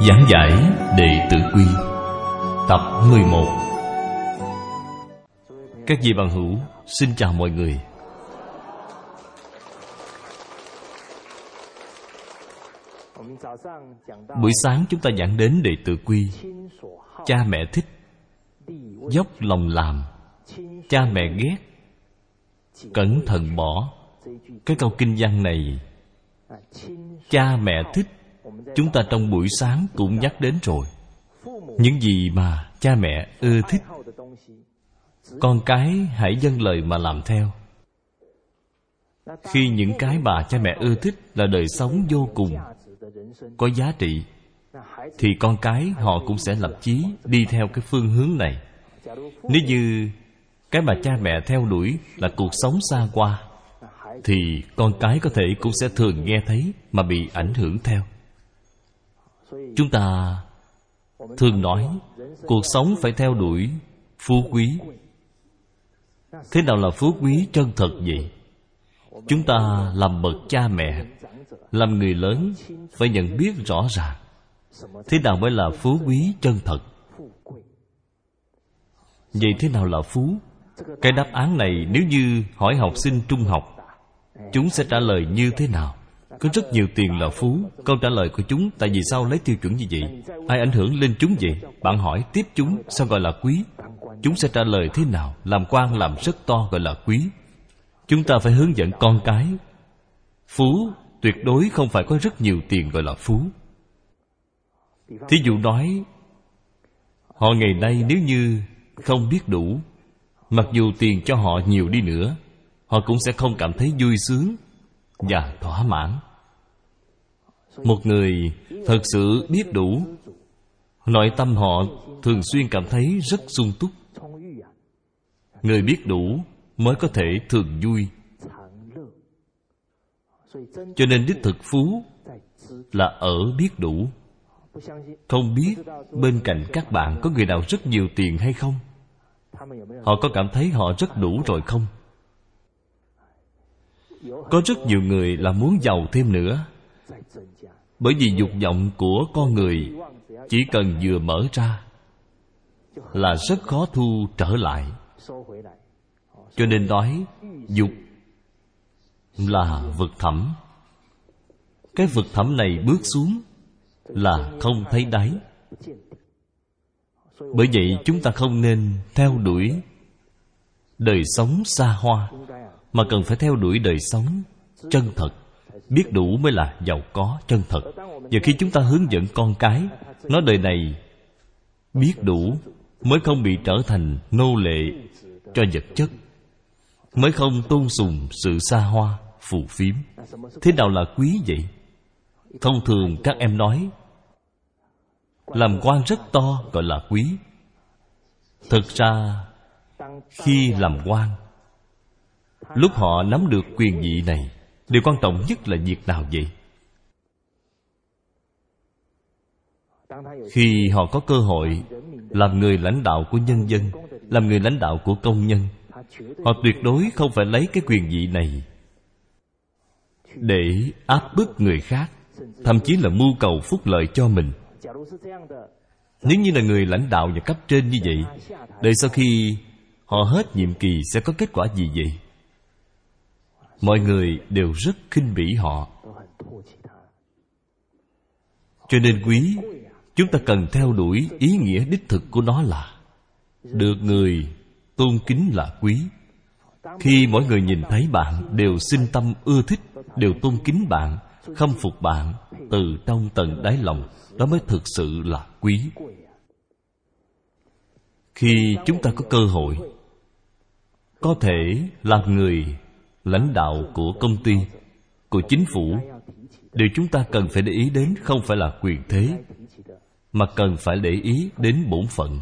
Giảng giải Đệ Tử Quy, Tập 11 Các vị bằng hữu, Xin chào mọi người. Buổi sáng chúng ta giảng đến Đệ Tử Quy. Cha mẹ thích, Dốc lòng làm. Cha mẹ ghét, Cẩn thận bỏ. Cái câu kinh văn này, Cha mẹ thích Chúng ta trong buổi sáng cũng nhắc đến rồi. Những gì mà cha mẹ ưa thích, Con cái hãy dâng lời mà làm theo. Khi những cái bà cha mẹ ưa thích Là đời sống vô cùng, Có giá trị, Thì con cái họ cũng sẽ lập chí Đi theo cái phương hướng này. Nếu như Cái mà cha mẹ theo đuổi Là cuộc sống xa qua, Thì con cái có thể cũng sẽ thường nghe thấy Mà bị ảnh hưởng theo chúng ta thường nói cuộc sống phải theo đuổi phú quý. Thế nào là phú quý chân thật vậy? Chúng ta làm bậc cha mẹ, làm người lớn phải nhận biết rõ ràng thế nào mới là phú quý chân thật. Vậy thế nào là phú? Cái đáp án này nếu như hỏi học sinh trung học, chúng sẽ trả lời như thế nào? Có rất nhiều tiền là phú. Câu trả lời của chúng, Tại vì sao lấy tiêu chuẩn như vậy? Ai ảnh hưởng lên chúng vậy? Bạn hỏi, tiếp chúng, Sao gọi là quý? Chúng sẽ trả lời thế nào? Làm quan làm rất to gọi là quý. Chúng ta phải hướng dẫn con cái. Phú, tuyệt đối không phải có rất nhiều tiền gọi là phú. Thí dụ nói, Họ ngày nay nếu như không biết đủ, Mặc dù tiền cho họ nhiều đi nữa, Họ cũng sẽ không cảm thấy vui sướng Và thỏa mãn một người thật sự biết đủ. Nội tâm họ thường xuyên cảm thấy rất sung túc. Người biết đủ mới có thể thường vui. Cho nên đích thực phú là ở biết đủ. Không biết bên cạnh các bạn có người nào rất nhiều tiền hay không? Họ có cảm thấy họ rất đủ rồi không? Có rất nhiều người là muốn giàu thêm nữa bởi vì dục vọng của con người chỉ cần vừa mở ra là rất khó thu trở lại. Cho nên nói, dục là vực thẳm. Cái vực thẳm này bước xuống là không thấy đáy. Bởi vậy chúng ta không nên theo đuổi đời sống xa hoa, mà cần phải theo đuổi đời sống chân thật biết đủ mới là giàu có chân thật. Và khi chúng ta hướng dẫn con cái, nói đời này, biết đủ mới không bị trở thành nô lệ cho vật chất, mới không tôn sùng sự xa hoa, phù phiếm. Thế nào là quý vậy? Thông thường các em nói, làm quan rất to gọi là quý. Thực ra, khi làm quan, lúc họ nắm được quyền vị này điều quan trọng nhất là việc nào vậy? Khi họ có cơ hội làm người lãnh đạo của nhân dân, làm người lãnh đạo của công nhân, họ tuyệt đối không phải lấy cái quyền vị này để áp bức người khác, thậm chí là mưu cầu phúc lợi cho mình. Nếu như là người lãnh đạo và cấp trên như vậy đợi sau khi họ hết nhiệm kỳ sẽ có kết quả gì vậy? Mọi người đều rất khinh bỉ họ. Cho nên quý, chúng ta cần theo đuổi ý nghĩa đích thực của nó là được người tôn kính là quý. Khi mỗi người nhìn thấy bạn đều sinh tâm ưa thích, đều tôn kính bạn, khâm phục bạn từ trong tận đáy lòng, đó mới thực sự là quý. Khi chúng ta có cơ hội, có thể làm người lãnh đạo của công ty, của chính phủ. Điều chúng ta cần phải để ý đến không phải là quyền thế, mà cần phải để ý đến bổn phận.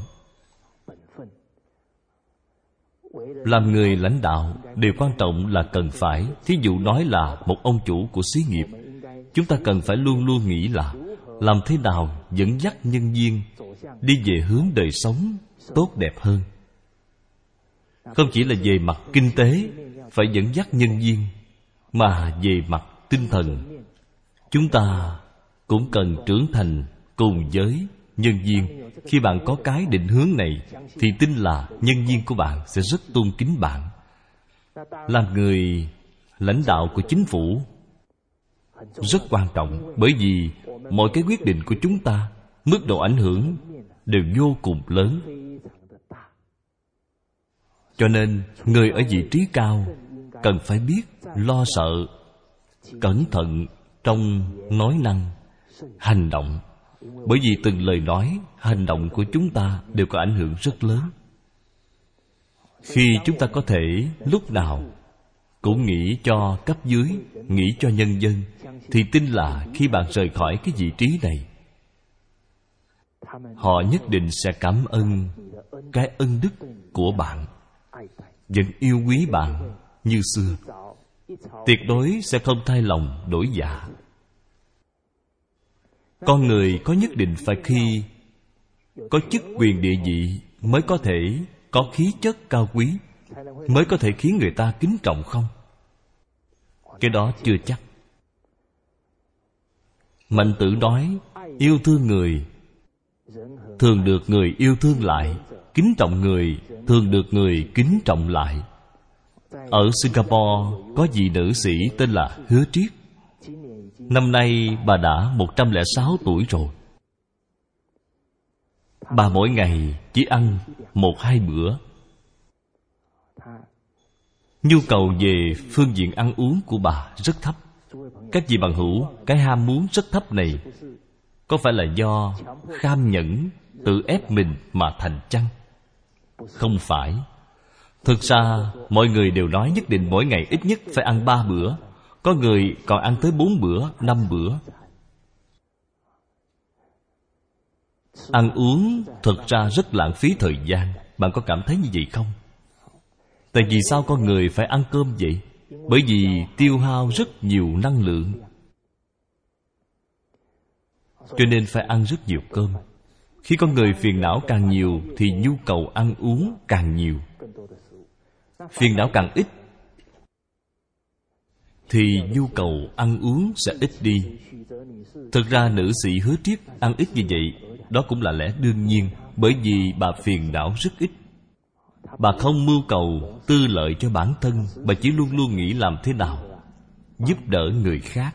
Làm người lãnh đạo, điều quan trọng là cần phải. Thí dụ nói là một ông chủ của xí nghiệp, chúng ta cần phải luôn luôn nghĩ là làm thế nào dẫn dắt nhân viên đi về hướng đời sống tốt đẹp hơn không chỉ là về mặt kinh tế, phải dẫn dắt nhân viên, mà về mặt tinh thần. Chúng ta cũng cần trưởng thành cùng với nhân viên. Khi bạn có cái định hướng này, thì tin là nhân viên của bạn sẽ rất tôn kính bạn. Làm người lãnh đạo của chính phủ, rất quan trọng, bởi vì mọi cái quyết định của chúng ta, mức độ ảnh hưởng đều vô cùng lớn cho nên, người ở vị trí cao cần phải biết lo sợ, cẩn thận trong nói năng, hành động. Bởi vì từng lời nói, hành động của chúng ta đều có ảnh hưởng rất lớn. Khi chúng ta có thể lúc nào cũng nghĩ cho cấp dưới, nghĩ cho nhân dân, thì tin là khi bạn rời khỏi cái vị trí này, họ nhất định sẽ cảm ơn cái ân đức của bạn vẫn yêu quý bạn như xưa. Tuyệt đối sẽ không thay lòng đổi dạ. Con người có nhất định phải khi có chức quyền địa vị mới có thể có khí chất cao quý, mới có thể khiến người ta kính trọng không? Cái đó chưa chắc. Mạnh tử nói, yêu thương người, thường được người yêu thương lại kính trọng người, thường được người kính trọng lại. Ở singapore, có vị nữ sĩ tên là hứa triết. Năm nay bà đã 106 tuổi rồi. Bà mỗi ngày chỉ ăn một hai bữa. Nhu cầu về phương diện ăn uống của bà rất thấp. Các vị bằng hữu, cái ham muốn rất thấp này có phải là do kham nhẫn tự ép mình mà thành chăng? Không phải. Thực ra, mọi người đều nói nhất định mỗi ngày ít nhất phải ăn ba bữa. Có người còn ăn tới bốn bữa, năm bữa. Ăn uống thực ra rất lãng phí thời gian. Bạn có cảm thấy như vậy không? Tại vì sao con người phải ăn cơm vậy? Bởi vì tiêu hao rất nhiều năng lượng. Cho nên phải ăn rất nhiều cơm khi con người phiền não càng nhiều thì nhu cầu ăn uống càng nhiều. Phiền não càng ít thì nhu cầu ăn uống sẽ ít đi. Thực ra nữ sĩ hứa triết ăn ít như vậy, đó cũng là lẽ đương nhiên, bởi vì bà phiền não rất ít. Bà không mưu cầu tư lợi cho bản thân, bà chỉ luôn luôn nghĩ làm thế nào giúp đỡ người khác.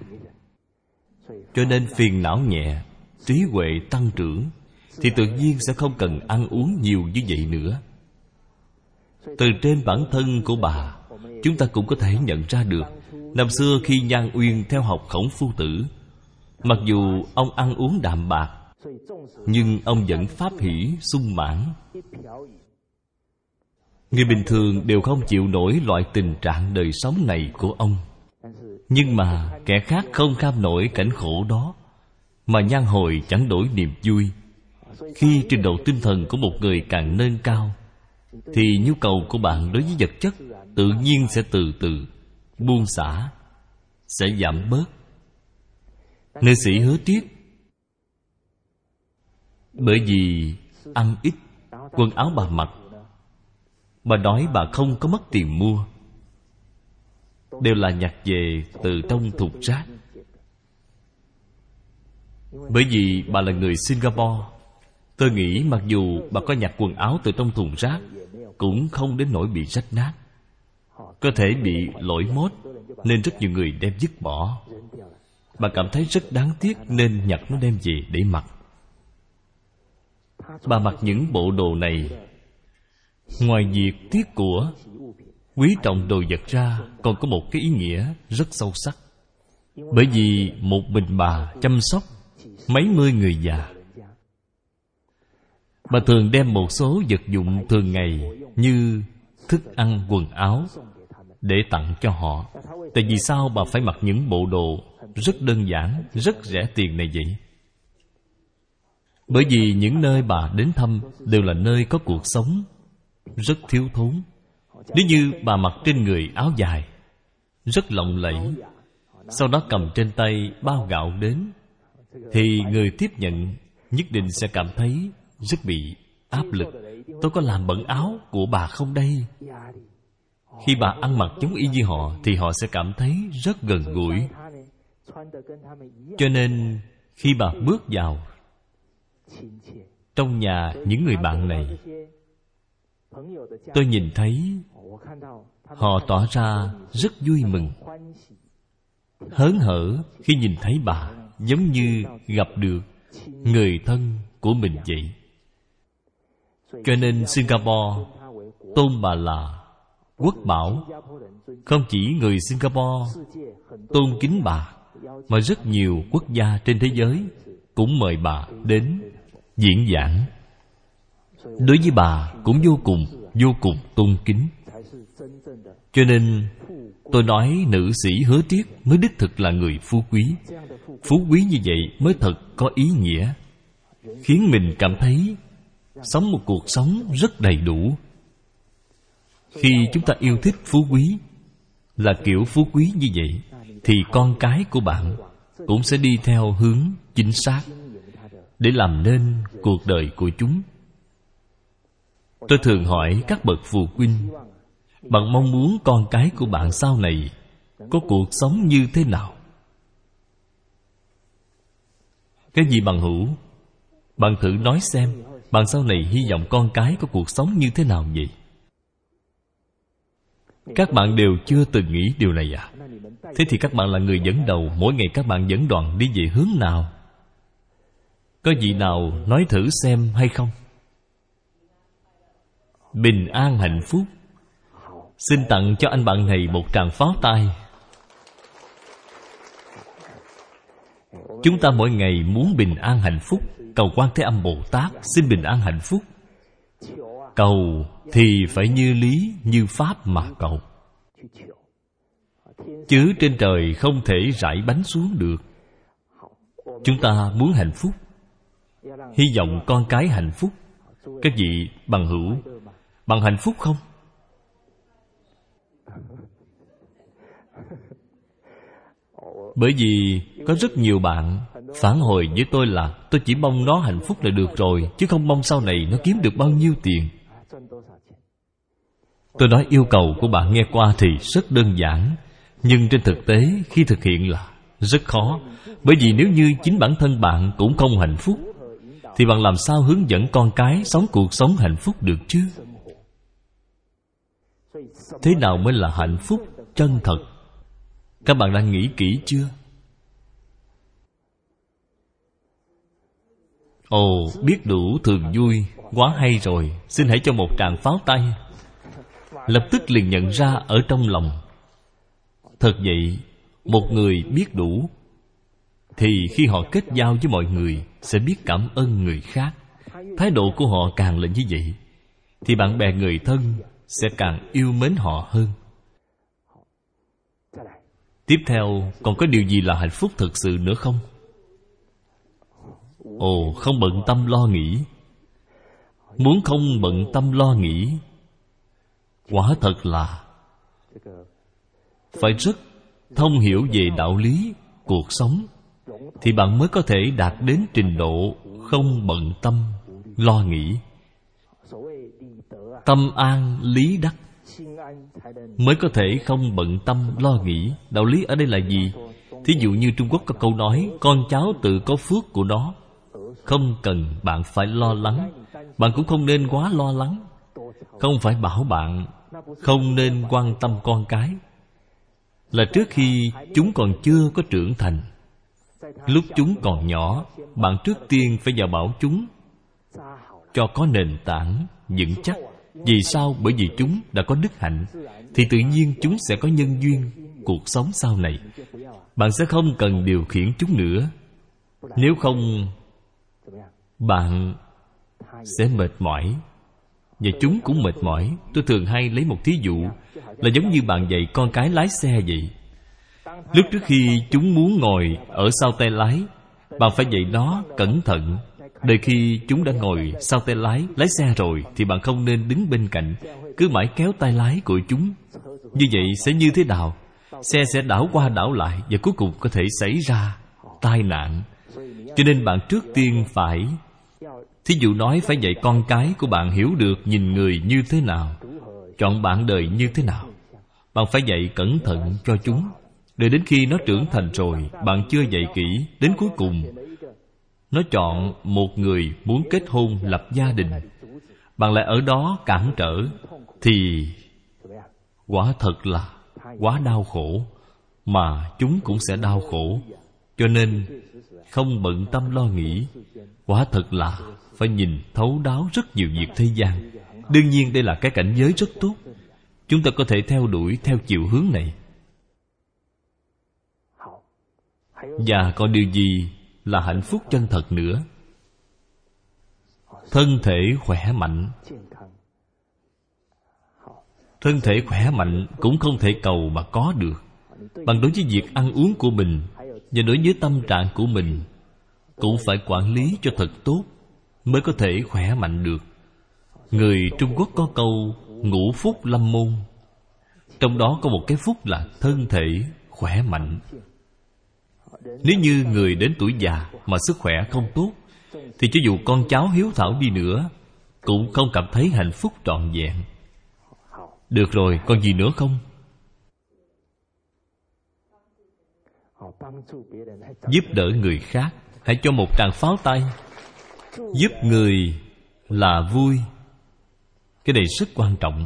Cho nên phiền não nhẹ, trí huệ tăng trưởng thì tự nhiên sẽ không cần ăn uống nhiều như vậy nữa. Từ trên bản thân của bà, chúng ta cũng có thể nhận ra được, năm xưa khi nhan uyên theo học khổng phu tử, mặc dù ông ăn uống đạm bạc, nhưng ông vẫn pháp hỷ, sung mãn. Người bình thường đều không chịu nổi loại tình trạng đời sống này của ông. Nhưng mà kẻ khác không kham nổi cảnh khổ đó, mà nhan hồi chẳng đổi niềm vui khi trình độ tinh thần của một người càng nâng cao thì nhu cầu của bạn đối với vật chất tự nhiên sẽ từ từ buông xả sẽ giảm bớt. Nữ sĩ hứa tiếc, bởi vì ăn ít quần áo bà mặc bà nói bà không có mất tiền mua đều là nhặt về từ trong thùng rác. Bởi vì bà là người singapore tôi nghĩ mặc dù bà có nhặt quần áo từ trong thùng rác, cũng không đến nỗi bị rách nát. Cơ thể bị lỗi mốt, nên rất nhiều người đem dứt bỏ. Bà cảm thấy rất đáng tiếc nên nhặt nó đem về để mặc. Bà mặc những bộ đồ này. Ngoài việc tiếc của quý trọng đồ vật ra, còn có một cái ý nghĩa rất sâu sắc. Bởi vì một mình bà chăm sóc mấy mươi người già bà thường đem một số vật dụng thường ngày như thức ăn, quần áo để tặng cho họ. Tại vì sao bà phải mặc những bộ đồ rất đơn giản, rất rẻ tiền này vậy? Bởi vì những nơi bà đến thăm đều là nơi có cuộc sống rất thiếu thốn. Nếu như bà mặc trên người áo dài, rất lộng lẫy, sau đó cầm trên tay bao gạo đến, thì người tiếp nhận nhất định sẽ cảm thấy rất bị áp lực. Tôi có làm bẩn áo của bà không đây? Khi bà ăn mặc giống y như họ, thì họ sẽ cảm thấy rất gần gũi. Cho nên, khi bà bước vào trong nhà những người bạn này, tôi nhìn thấy họ tỏ ra rất vui mừng, hớn hở khi nhìn thấy bà giống như gặp được người thân của mình vậy cho nên singapore, tôn bà là quốc bảo. Không chỉ người singapore tôn kính bà, mà rất nhiều quốc gia trên thế giới cũng mời bà đến diễn giảng. Đối với bà cũng vô cùng vô cùng tôn kính. Cho nên tôi nói nữ sĩ hứa tiếc mới đích thực là người phú quý. Phú quý như vậy mới thật có ý nghĩa, khiến mình cảm thấy sống một cuộc sống rất đầy đủ. Khi chúng ta yêu thích phú quý, là kiểu phú quý như vậy, thì con cái của bạn cũng sẽ đi theo hướng chính xác để làm nên cuộc đời của chúng. Tôi thường hỏi các bậc phụ huynh, bạn mong muốn con cái của bạn sau này có cuộc sống như thế nào? Cái gì bằng hữu? Bạn thử nói xem bạn sau này hy vọng con cái có cuộc sống như thế nào vậy các bạn đều chưa từng nghĩ điều này à? Thế thì các bạn là người dẫn đầu, mỗi ngày các bạn dẫn đoàn đi về hướng nào? Có vị nào nói thử xem hay không? Bình an hạnh phúc. Xin tặng cho anh bạn này một tràng pháo tay. Chúng ta mỗi ngày muốn bình an hạnh phúc cầu quan thế âm bồ tát, xin bình an hạnh phúc. Cầu thì phải như lý, như pháp mà cầu. Chứ trên trời không thể rải bánh xuống được. Chúng ta muốn hạnh phúc. Hy vọng con cái hạnh phúc. Các vị bằng hữu, bằng hạnh phúc không? Bởi vì có rất nhiều bạn phản hồi với tôi là tôi chỉ mong nó hạnh phúc là được rồi, chứ không mong sau này nó kiếm được bao nhiêu tiền. Tôi nói yêu cầu của bạn nghe qua thì rất đơn giản, nhưng trên thực tế khi thực hiện là rất khó. Bởi vì nếu như chính bản thân bạn cũng không hạnh phúc, thì bạn làm sao hướng dẫn con cái sống cuộc sống hạnh phúc được chứ? Thế nào mới là hạnh phúc chân thật? Các bạn đang nghĩ kỹ chưa? Ồ, biết đủ thường vui. Quá hay rồi. Xin hãy cho một tràng pháo tay. Lập tức liền nhận ra ở trong lòng. Thật vậy, một người biết đủ, thì khi họ kết giao với mọi người, sẽ biết cảm ơn người khác. Thái độ của họ càng là như vậy, thì bạn bè người thân sẽ càng yêu mến họ hơn. Tiếp theo, còn có điều gì là hạnh phúc thực sự nữa không? Ồ, không bận tâm lo nghĩ. Muốn không bận tâm lo nghĩ, quả thật là phải rất thông hiểu về đạo lý cuộc sống thì bạn mới có thể đạt đến trình độ không bận tâm lo nghĩ. Tâm an lý đắc mới có thể không bận tâm lo nghĩ. Đạo lý ở đây là gì? Thí dụ như trung quốc có câu nói, con cháu tự có phước của nó không cần bạn phải lo lắng. Bạn cũng không nên quá lo lắng. Không phải bảo bạn không nên quan tâm con cái. Là trước khi chúng còn chưa có trưởng thành. Lúc chúng còn nhỏ, bạn trước tiên phải dạy bảo chúng cho có nền tảng, vững chắc. Vì sao? Bởi vì chúng đã có đức hạnh, thì tự nhiên chúng sẽ có nhân duyên cuộc sống sau này. Bạn sẽ không cần điều khiển chúng nữa. Nếu không bạn sẽ mệt mỏi. Và chúng cũng mệt mỏi. Tôi thường hay lấy một thí dụ là giống như bạn dạy con cái lái xe vậy. Lúc trước khi chúng muốn ngồi ở sau tay lái, bạn phải dạy nó cẩn thận. Đời khi chúng đã ngồi sau tay lái Lái xe rồi Thì bạn không nên đứng bên cạnh, Cứ mãi kéo tay lái của chúng. Như vậy sẽ như thế nào? Xe sẽ đảo qua đảo lại Và cuối cùng có thể xảy ra tai nạn. Cho nên bạn trước tiên phải Thí dụ nói phải dạy con cái của bạn hiểu được nhìn người như thế nào, Chọn bạn đời như thế nào. Bạn phải dạy cẩn thận cho chúng. Để đến khi nó trưởng thành rồi, Bạn chưa dạy kỹ Đến cuối cùng. Nó chọn một người muốn kết hôn lập gia đình. Bạn lại ở đó cản trở, Thì Quả thật là Quá đau khổ, Mà chúng cũng sẽ đau khổ. Cho nên, Không bận tâm lo nghĩ. Quả thật là Phải nhìn thấu đáo rất nhiều việc thế gian. Đương nhiên đây là cái cảnh giới rất tốt. Chúng ta có thể theo đuổi theo chiều hướng này. Và còn điều gì là hạnh phúc chân thật nữa? Thân thể khỏe mạnh. Thân thể khỏe mạnh cũng không thể cầu mà có được. Bằng đối với việc ăn uống của mình và đối với tâm trạng của mình Cũng phải quản lý cho thật tốt Mới có thể khỏe mạnh được. Người Trung Quốc có câu Ngũ phúc lâm môn Trong đó có một cái phúc là thân thể khỏe mạnh. Nếu như người đến tuổi già Mà sức khỏe không tốt Thì cho dù con cháu hiếu thảo đi nữa Cũng không cảm thấy hạnh phúc trọn vẹn. Được rồi, còn gì nữa không? Giúp đỡ người khác, Hãy cho một tràng pháo tay. Giúp người là vui. Cái này rất quan trọng.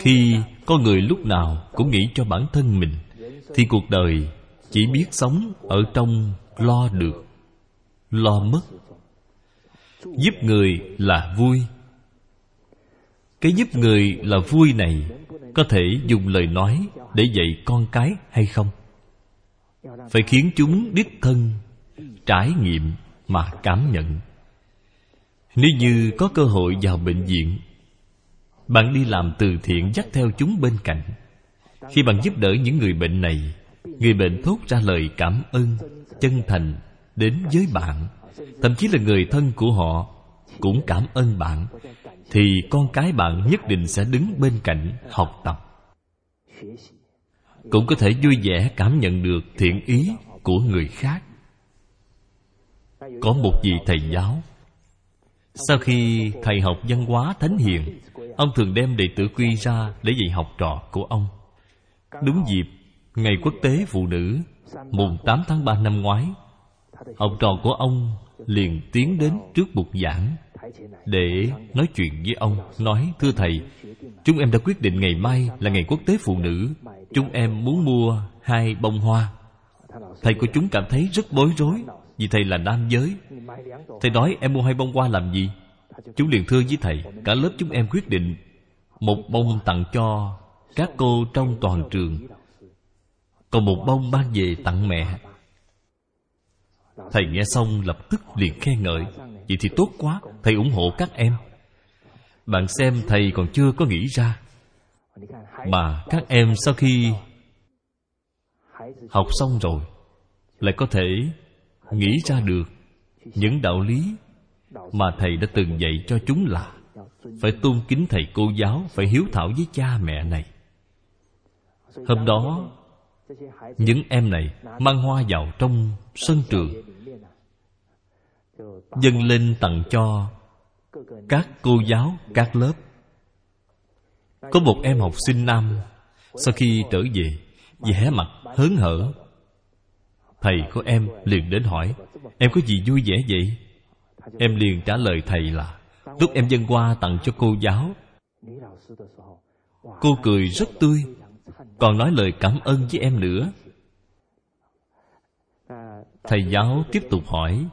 Khi có người lúc nào cũng nghĩ cho bản thân mình, thì cuộc đời chỉ biết sống ở trong lo được, lo mất. Giúp người là vui. Cái giúp người là vui này có thể dùng lời nói để dạy con cái hay không? Phải khiến chúng đích thân trải nghiệm mà cảm nhận. Nếu như có cơ hội vào bệnh viện, bạn đi làm từ thiện dắt theo chúng bên cạnh. Khi bạn giúp đỡ những người bệnh này, người bệnh thốt ra lời cảm ơn, chân thành đến với bạn. Thậm chí là người thân của họ cũng cảm ơn bạn. Thì con cái bạn nhất định sẽ đứng bên cạnh học tập cũng có thể vui vẻ cảm nhận được thiện ý của người khác. Có một vị thầy giáo, sau khi thầy học văn hóa thánh hiền, Ông thường đem đệ tử quy ra Để dạy học trò của ông. Đúng dịp Ngày quốc tế phụ nữ, Mùng 8 tháng 3 năm ngoái, Học trò của ông liền tiến đến trước bục giảng. Để nói chuyện với ông, Nói, thưa thầy, Chúng em đã quyết định ngày mai là ngày quốc tế phụ nữ. Chúng em muốn mua hai bông hoa. Thầy của chúng cảm thấy rất bối rối, Vì thầy là nam giới. Thầy nói, em mua hai bông hoa làm gì? Chúng liền thưa với thầy, Cả lớp chúng em quyết định Một bông tặng cho các cô trong toàn trường. Còn một bông mang về tặng mẹ. Thầy nghe xong lập tức liền khen ngợi. Vậy thì tốt quá, Thầy ủng hộ các em. Bạn xem thầy còn chưa có nghĩ ra. Mà các em sau khi Học xong rồi, Lại có thể Nghĩ ra được Những đạo lý mà thầy đã từng dạy cho chúng là phải tôn kính thầy cô giáo, phải hiếu thảo với cha mẹ này. Hôm đó, những em này mang hoa vào trong sân trường dâng lên tặng cho các cô giáo, các lớp. Có một em học sinh nam, sau khi trở về, vẻ mặt hớn hở. Thầy của em liền đến hỏi, em có gì vui vẻ vậy? Em liền trả lời thầy là, Lúc em dân qua tặng cho cô giáo. Cô cười rất tươi, Còn nói lời cảm ơn với em nữa. Thầy giáo tiếp tục hỏi,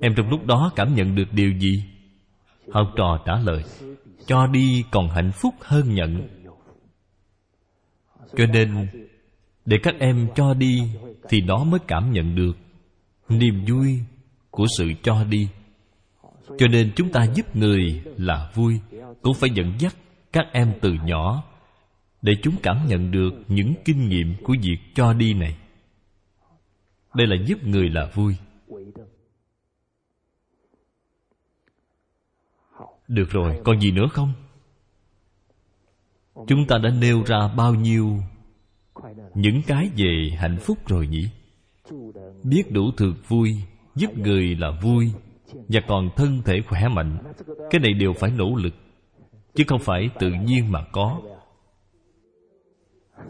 Em trong lúc đó cảm nhận được điều gì? Học trò trả lời, Cho đi còn hạnh phúc hơn nhận. Cho nên, Để các em cho đi Thì đó mới cảm nhận được Niềm vui của sự cho đi. Cho nên chúng ta giúp người là vui, cũng phải dẫn dắt các em từ nhỏ để chúng cảm nhận được những kinh nghiệm của việc cho đi này đây là giúp người là vui. Được rồi, còn gì nữa không? Chúng ta đã nêu ra bao nhiêu những cái về hạnh phúc rồi nhỉ? Biết đủ thực vui, giúp người là vui, và còn thân thể khỏe mạnh, cái này đều phải nỗ lực, chứ không phải tự nhiên mà có.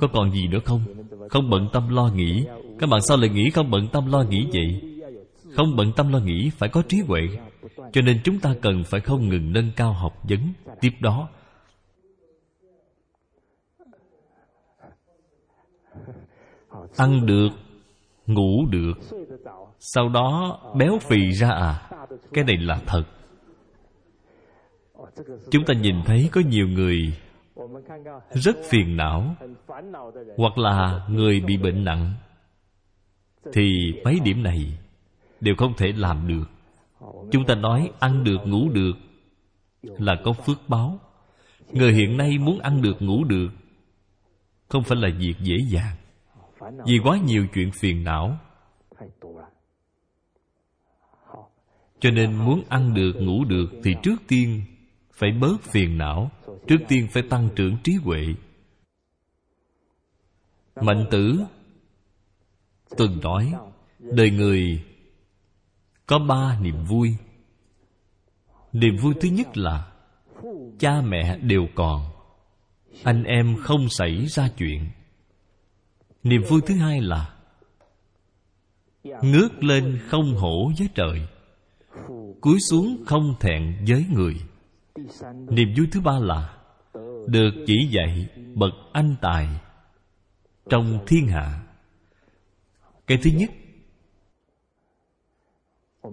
Có còn gì nữa không? Không bận tâm lo nghĩ các bạn sao lại nghĩ không bận tâm lo nghĩ vậy? Không bận tâm lo nghĩ, phải có trí huệ. Cho nên chúng ta cần phải không ngừng nâng cao học vấn. Tiếp đó, ăn được, ngủ được. Sau đó, béo phì ra à. Cái này là thật. Chúng ta nhìn thấy có nhiều người rất phiền não hoặc là người bị bệnh nặng thì mấy điểm này đều không thể làm được. Chúng ta nói ăn được, ngủ được là có phước báo. Người hiện nay muốn ăn được, ngủ được không phải là việc dễ dàng. Vì quá nhiều chuyện phiền não. Cho nên muốn ăn được, ngủ được thì trước tiên phải bớt phiền não, trước tiên phải tăng trưởng trí huệ. Mạnh tử từng nói, đời người có ba niềm vui. Niềm vui thứ nhất là cha mẹ đều còn, anh em không xảy ra chuyện. Niềm vui thứ hai là ngước lên không hổ với trời, cúi xuống không thẹn với người. Niềm vui thứ ba là được chỉ dạy bậc anh tài trong thiên hạ cái thứ nhất,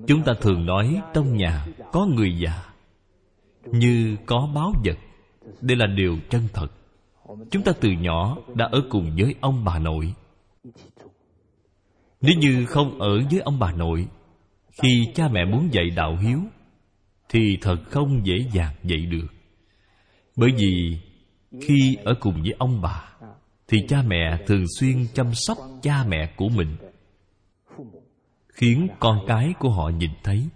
chúng ta thường nói trong nhà có người già như có báo vật. Đây là điều chân thật. Chúng ta từ nhỏ đã ở cùng với ông bà nội. Nếu như không ở với ông bà nội, khi cha mẹ muốn dạy đạo hiếu, thì thật không dễ dàng dạy được. Bởi vì khi ở cùng với ông bà thì cha mẹ thường xuyên chăm sóc cha mẹ của mình, khiến con cái của họ nhìn thấy.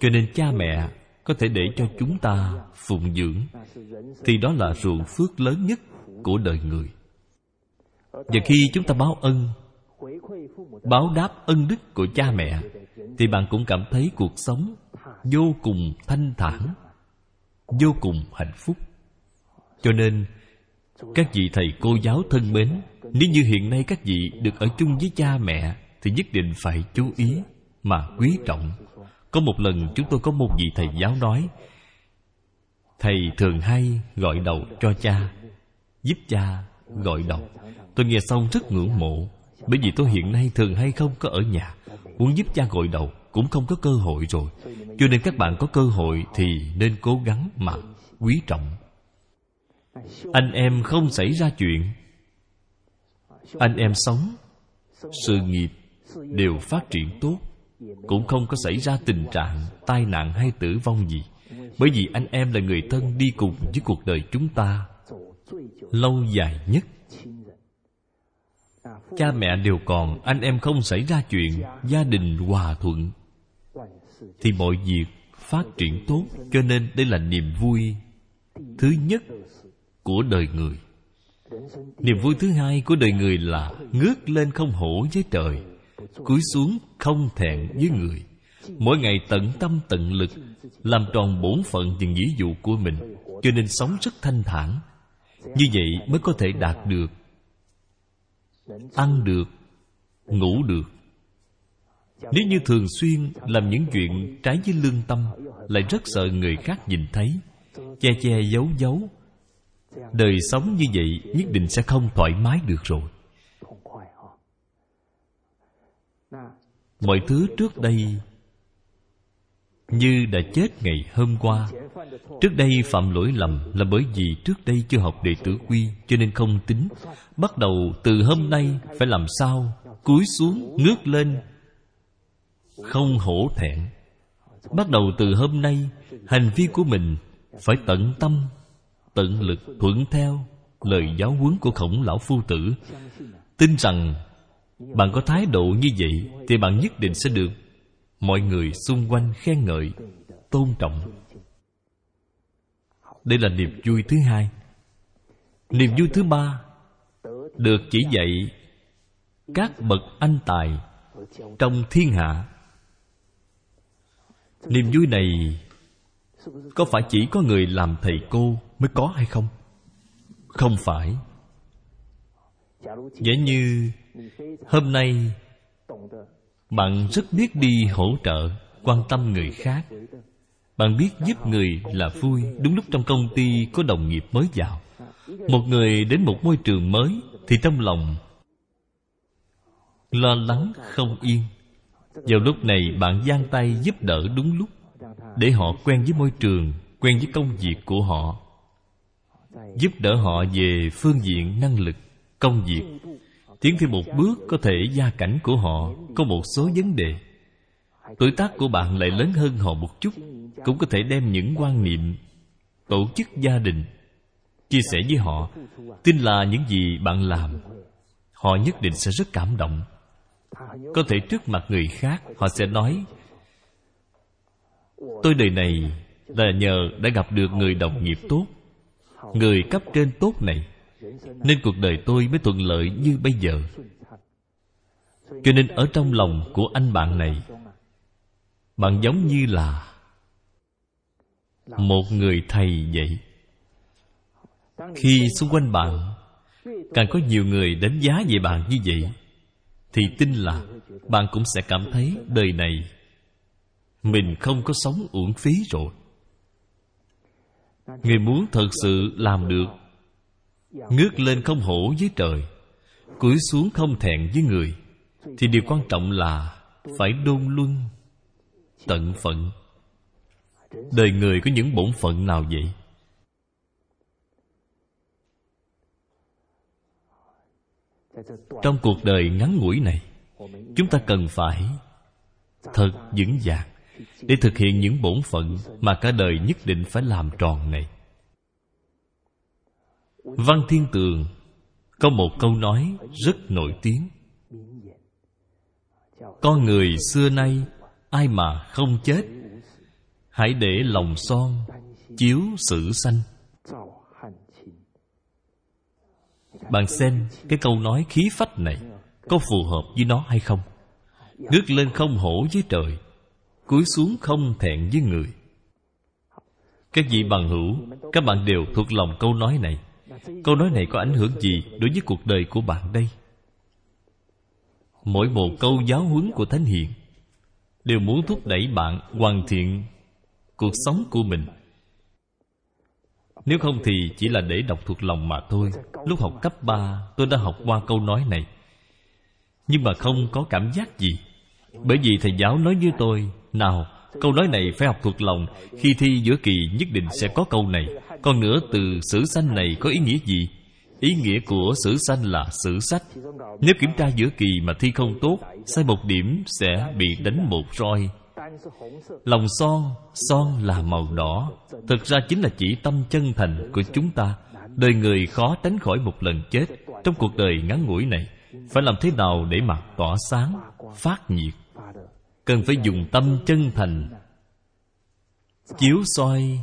Cho nên cha mẹ có thể để cho chúng ta phụng dưỡng, thì đó là ruộng phước lớn nhất của đời người. Và khi chúng ta báo ân, báo đáp ân đức của cha mẹ, thì bạn cũng cảm thấy cuộc sống vô cùng thanh thản, vô cùng hạnh phúc. Cho nên các vị thầy cô giáo thân mến, nếu như hiện nay các vị được ở chung với cha mẹ, thì nhất định phải chú ý mà quý trọng. Có một lần chúng tôi có một vị thầy giáo nói, thầy thường hay gọi đầu cho cha, giúp cha gọi đầu. Tôi nghe xong rất ngưỡng mộ, bởi vì tôi hiện nay thường hay không có ở nhà. Muốn giúp cha gọi đầu cũng không có cơ hội rồi. Cho nên các bạn có cơ hội thì nên cố gắng mà quý trọng anh em không xảy ra chuyện. Anh em sống, sự nghiệp đều phát triển tốt. Cũng không có xảy ra tình trạng tai nạn hay tử vong gì. Bởi vì anh em là người thân đi cùng với cuộc đời chúng ta lâu dài nhất. Cha mẹ đều còn, anh em không xảy ra chuyện gia đình hòa thuận. Thì mọi việc phát triển tốt, cho nên đây là niềm vui thứ nhất của đời người. Niềm vui thứ hai của đời người là ngước lên không hổ với trời, cúi xuống không thẹn với người. Mỗi ngày tận tâm tận lực, làm tròn bổn phận và nghĩa vụ của mình, cho nên sống rất thanh thản. Như vậy mới có thể đạt được, ăn được, ngủ được. Nếu như thường xuyên làm những chuyện trái với lương tâm, lại rất sợ người khác nhìn thấy, che che giấu giấu đời sống như vậy nhất định sẽ không thoải mái được rồi. Mọi thứ trước đây như đã chết ngày hôm qua. Trước đây phạm lỗi lầm là bởi vì trước đây chưa học đệ tử quy cho nên không tính. Bắt đầu từ hôm nay phải làm sao? Cúi xuống, ngước lên, không hổ thẹn. Bắt đầu từ hôm nay, hành vi của mình phải tận tâm tận lực thuận theo lời giáo huấn của khổng lão phu tử. Tin rằng bạn có thái độ như vậy thì bạn nhất định sẽ được mọi người xung quanh khen ngợi, tôn trọng. Đây là niềm vui thứ hai. Niềm vui thứ ba được chỉ dạy các bậc anh tài trong thiên hạ. Niềm vui này có phải chỉ có người làm thầy cô mới có hay không? Không phải. Giả như hôm nay, bạn rất biết đi hỗ trợ, quan tâm người khác. Bạn biết giúp người là vui, đúng lúc trong công ty có đồng nghiệp mới vào. Một người đến một môi trường mới thì trong lòng lo lắng không yên. Vào lúc này, bạn giang tay giúp đỡ đúng lúc để họ quen với môi trường, quen với công việc của họ giúp đỡ họ về phương diện năng lực, công việc. Tiến thêm một bước có thể gia cảnh của họ có một số vấn đề. Tuổi tác của bạn lại lớn hơn họ một chút, cũng có thể đem những quan niệm, tổ chức gia đình, chia sẻ với họ, tin là những gì bạn làm. Họ nhất định sẽ rất cảm động. Có thể trước mặt người khác, họ sẽ nói, tôi đời này là nhờ đã gặp được người đồng nghiệp tốt người cấp trên tốt này, nên cuộc đời tôi mới thuận lợi như bây giờ. Cho nên ở trong lòng của anh bạn này, bạn giống như là một người thầy vậy. Khi xung quanh bạn, càng có nhiều người đánh giá về bạn như vậy, thì tin là bạn cũng sẽ cảm thấy đời này mình không có sống uổng phí rồi người muốn thật sự làm được, ngước lên không hổ với trời, cúi xuống không thẹn với người, thì điều quan trọng là phải đôn luân, tận phận. Đời người có những bổn phận nào vậy? Trong cuộc đời ngắn ngủi này, chúng ta cần phải thật vững vàng để thực hiện những bổn phận mà cả đời nhất định phải làm tròn này. Văn thiên tường có một câu nói rất nổi tiếng. Con người xưa nay ai mà không chết? Hãy để lòng son chiếu sử sanh. Bạn xem cái câu nói khí phách này có phù hợp với nó hay không? Ngước lên không hổ với trời cúi xuống không thẹn với người. Các vị bằng hữu, các bạn đều thuộc lòng câu nói này. Câu nói này có ảnh hưởng gì đối với cuộc đời của bạn đây? Mỗi một câu giáo huấn của thánh hiền đều muốn thúc đẩy bạn hoàn thiện cuộc sống của mình. Nếu không thì chỉ là để đọc thuộc lòng mà thôi. Lúc học cấp 3 tôi đã học qua câu nói này. Nhưng mà không có cảm giác gì, Bởi vì thầy giáo nói với tôi nào, câu nói này phải học thuộc lòng. Khi thi giữa kỳ nhất định sẽ có câu này. Còn nữa từ sử sanh này có ý nghĩa gì? Ý nghĩa của sử sanh là sử sách. Nếu kiểm tra giữa kỳ mà thi không tốt Sai một điểm sẽ bị đánh một roi. Lòng son, son là màu đỏ. Thực ra chính là chỉ tâm chân thành của chúng ta. Đời người khó tránh khỏi một lần chết. Trong cuộc đời ngắn ngủi này Phải làm thế nào để mặt tỏa sáng, phát nhiệt? Cần phải dùng tâm chân thành. Chiếu soi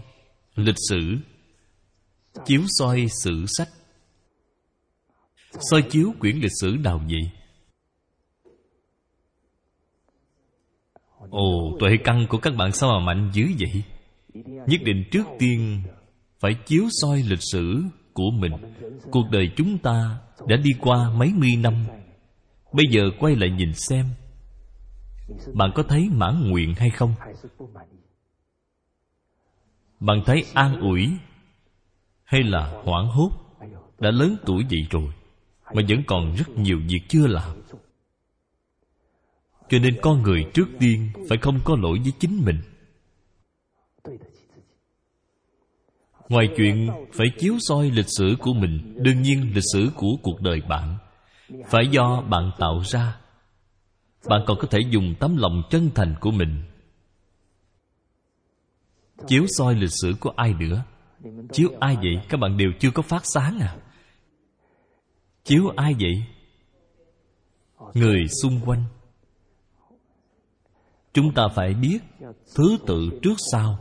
lịch sử. Chiếu soi sử sách. Soi chiếu quyển lịch sử nào vậy? Ồ, tuệ căn của các bạn sao mà mạnh dữ vậy? Nhất định trước tiên phải chiếu soi lịch sử của mình. Cuộc đời chúng ta đã đi qua mấy mươi năm. Bây giờ quay lại nhìn xem bạn có thấy mãn nguyện hay không? Bạn thấy an ủi hay là hoảng hốt? Đã lớn tuổi vậy rồi, mà vẫn còn rất nhiều việc chưa làm. Cho nên con người trước tiên phải không có lỗi với chính mình. Ngoài chuyện phải chiếu soi lịch sử của mình, đương nhiên lịch sử của cuộc đời bạn, phải do bạn tạo ra bạn còn có thể dùng tấm lòng chân thành của mình. Chiếu soi lịch sử của ai nữa? Chiếu ai vậy? Các bạn đều chưa có phát sáng à? Chiếu ai vậy? Người xung quanh. Chúng ta phải biết thứ tự trước sau.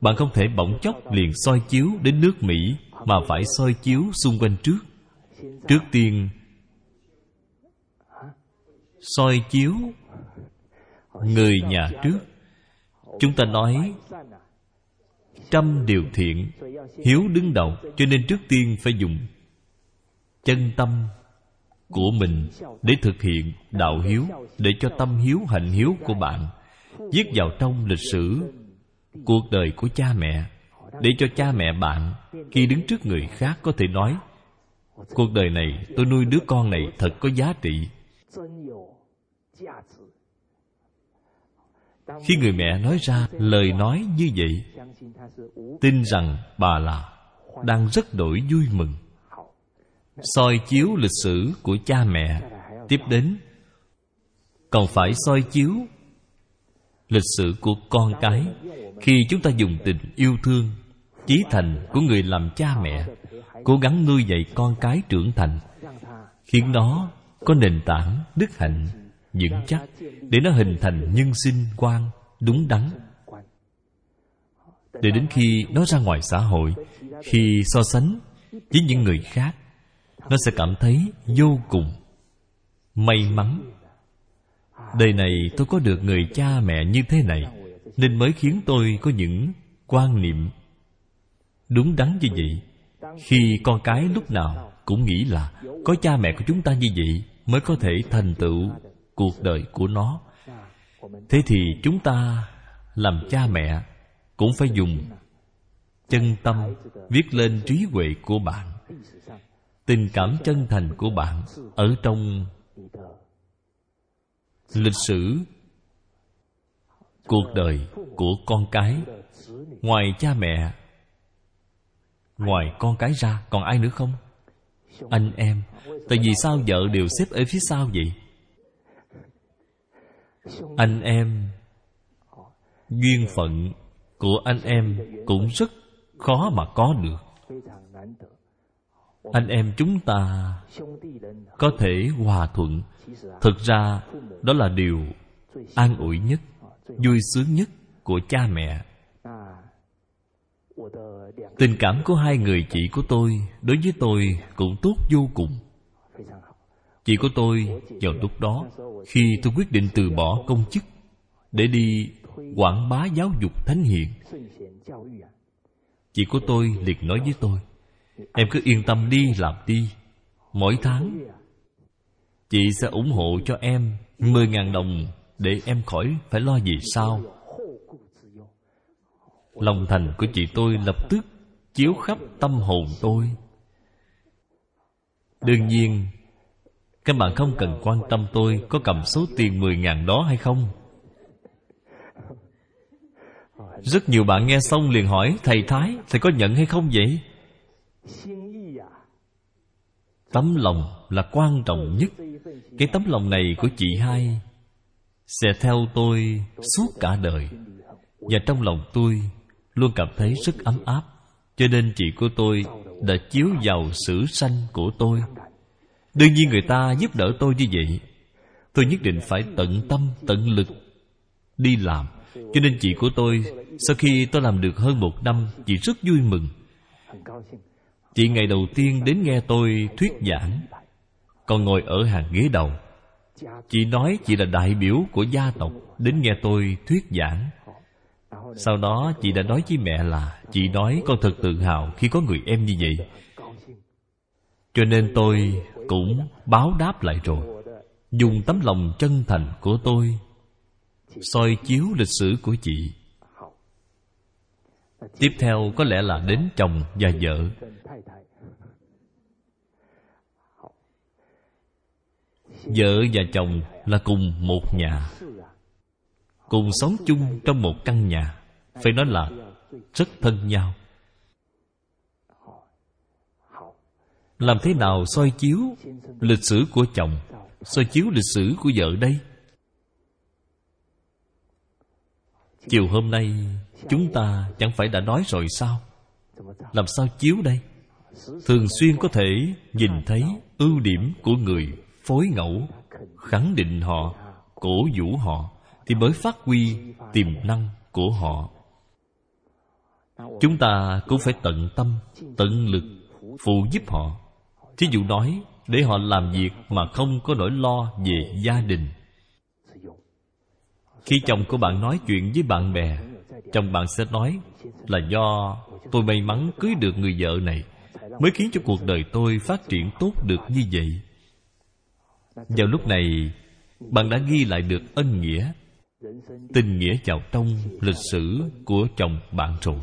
Bạn không thể bỗng chốc liền soi chiếu đến nước mỹ mà phải soi chiếu xung quanh trước. Trước tiên soi chiếu người nhà trước. Chúng ta nói, trăm điều thiện hiếu đứng đầu, cho nên trước tiên phải dùng chân tâm của mình để thực hiện đạo hiếu, để cho tâm hiếu hạnh hiếu của bạn viết vào trong lịch sử cuộc đời của cha mẹ, để cho cha mẹ bạn khi đứng trước người khác có thể nói, cuộc đời này tôi nuôi đứa con này thật có giá trị khi người mẹ nói ra lời nói như vậy tin rằng bà là đang rất đổi vui mừng。soi chiếu lịch sử của cha mẹ tiếp đến còn phải soi chiếu lịch sử của con cái khi chúng ta dùng tình yêu thương chí thành của người làm cha mẹ cố gắng nuôi dạy con cái trưởng thành. Khiến nó có nền tảng đức hạnh vững chắc để nó hình thành nhân sinh quan đúng đắn. Để đến khi nó ra ngoài xã hội, khi so sánh với những người khác, nó sẽ cảm thấy vô cùng may mắn. Đời này tôi có được người cha mẹ như thế này nên mới khiến tôi có những quan niệm đúng đắn như vậy. Khi con cái lúc nào cũng nghĩ là có cha mẹ của chúng ta như vậy mới có thể thành tựu cuộc đời của nó. Thế thì chúng ta làm cha mẹ cũng phải dùng chân tâm viết lên trí huệ của bạn, tình cảm chân thành của bạn ở trong lịch sử cuộc đời của con cái. Ngoài cha mẹ, ngoài con cái ra còn ai nữa không? Anh em. Tại vì sao vợ đều xếp ở phía sau vậy? Anh em, duyên phận của anh em cũng rất khó mà có được. Anh em chúng ta có thể hòa thuận. Thực ra, đó là điều an ủi nhất, vui sướng nhất của cha mẹ. Tình cảm của hai người chị của tôi đối với tôi cũng tốt vô cùng chị của tôi vào lúc đó, khi tôi quyết định từ bỏ công chức để đi quảng bá giáo dục thánh hiền. Chị của tôi liền nói với tôi, em cứ yên tâm đi, làm đi. Mỗi tháng, chị sẽ ủng hộ cho em mười ngàn đồng để em khỏi phải lo gì sao lòng thành của chị tôi lập tức chiếu khắp tâm hồn tôi. Đương nhiên các bạn không cần quan tâm tôi có cầm số tiền mười ngàn đó hay không? Rất nhiều bạn nghe xong liền hỏi, thầy thái, thầy có nhận hay không vậy? Tấm lòng là quan trọng nhất. Cái tấm lòng này của chị hai sẽ theo tôi suốt cả đời. Và trong lòng tôi luôn cảm thấy rất ấm áp. Cho nên chị của tôi đã chiếu vào sử sanh của tôi đương nhiên người ta giúp đỡ tôi như vậy, tôi nhất định phải tận tâm, tận lực đi làm. Cho nên chị của tôi, sau khi tôi làm được hơn một năm, chị rất vui mừng. Chị ngày đầu tiên đến nghe tôi thuyết giảng, còn ngồi ở hàng ghế đầu. Chị nói chị là đại biểu của gia tộc đến nghe tôi thuyết giảng. Sau đó chị đã nói với mẹ là, chị nói con thật tự hào khi có người em như vậy. Cho nên tôi cũng báo đáp lại rồi. Dùng tấm lòng chân thành của tôi, soi chiếu lịch sử của chị. Tiếp theo có lẽ là đến chồng và vợ. Vợ và chồng là cùng một nhà, cùng sống chung trong một căn nhà, phải nói là rất thân nhau. Làm thế nào soi chiếu lịch sử của chồng, soi chiếu lịch sử của vợ đây? Chiều hôm nay, chúng ta chẳng phải đã nói rồi sao? Làm sao chiếu đây? Thường xuyên có thể nhìn thấy ưu điểm của người phối ngẫu, khẳng định họ, cổ vũ họ, thì mới phát huy tiềm năng của họ. Chúng ta cũng phải tận tâm, tận lực phụ giúp họ thí dụ nói, để họ làm việc mà không có nỗi lo về gia đình. Khi chồng của bạn nói chuyện với bạn bè, chồng bạn sẽ nói là do tôi may mắn cưới được người vợ này, mới khiến cho cuộc đời tôi phát triển tốt được như vậy. Vào lúc này, bạn đã ghi lại được ân nghĩa, tình nghĩa vào trong lịch sử của chồng bạn rồi.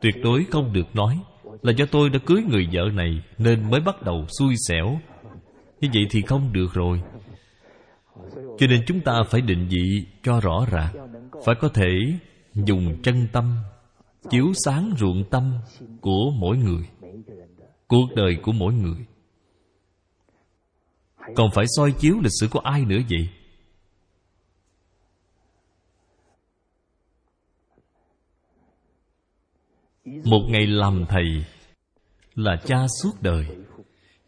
Tuyệt đối không được nói là do tôi đã cưới người vợ này nên mới bắt đầu xui xẻo. Như vậy thì không được rồi. Cho nên chúng ta phải định vị cho rõ ràng. Phải có thể dùng chân tâm, chiếu sáng ruộng tâm của mỗi người, cuộc đời của mỗi người. Còn phải soi chiếu lịch sử của ai nữa vậy? Một ngày làm thầy là cha suốt đời.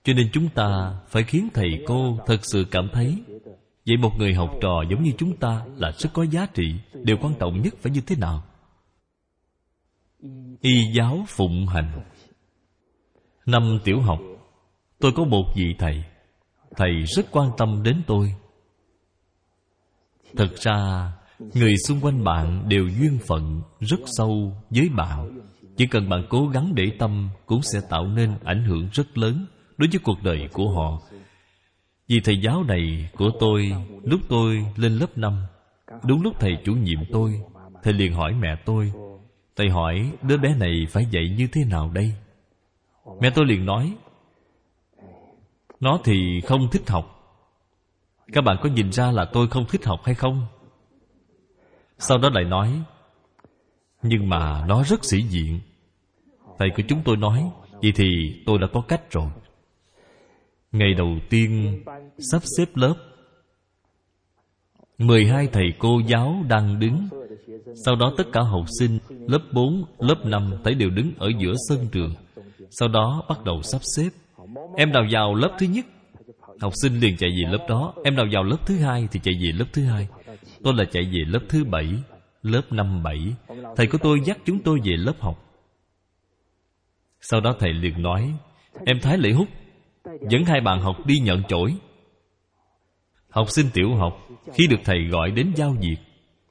Cho nên chúng ta phải khiến thầy cô thật sự cảm thấy vậy một người học trò giống như chúng ta là rất có giá trị. Điều quan trọng nhất phải như thế nào? Y giáo phụng hành. Năm tiểu học, tôi có một vị thầy. Thầy rất quan tâm đến tôi. Thật ra, người xung quanh bạn đều duyên phận rất sâu với bạn chỉ cần bạn cố gắng để tâm cũng sẽ tạo nên ảnh hưởng rất lớn đối với cuộc đời của họ. Vì thầy giáo này của tôi, lúc tôi lên lớp 5 đúng lúc thầy chủ nhiệm tôi, thầy liền hỏi mẹ tôi, thầy hỏi, đứa bé này phải dạy như thế nào đây? Mẹ tôi liền nói, nó thì không thích học. Các bạn có nhìn ra là tôi không thích học hay không? Sau đó lại nói nhưng mà nó rất sĩ diện. Thầy của chúng tôi nói vậy thì tôi đã có cách rồi. Ngày đầu tiên sắp xếp lớp 12 thầy cô giáo đang đứng. Sau đó tất cả học sinh Lớp 4, lớp 5 Thấy đều đứng ở giữa sân trường. Sau đó bắt đầu sắp xếp. Em nào vào lớp thứ nhất? Học sinh liền chạy về lớp đó. Em nào vào lớp thứ hai thì chạy về lớp thứ hai. Tôi là chạy về lớp thứ bảy. Lớp năm bảy. Thầy của tôi dắt chúng tôi về lớp học. Sau đó thầy liền nói, Em Thái Lệ Húc, Dẫn hai bạn học đi nhận chổi. Học sinh tiểu học, Khi được thầy gọi đến giao việc,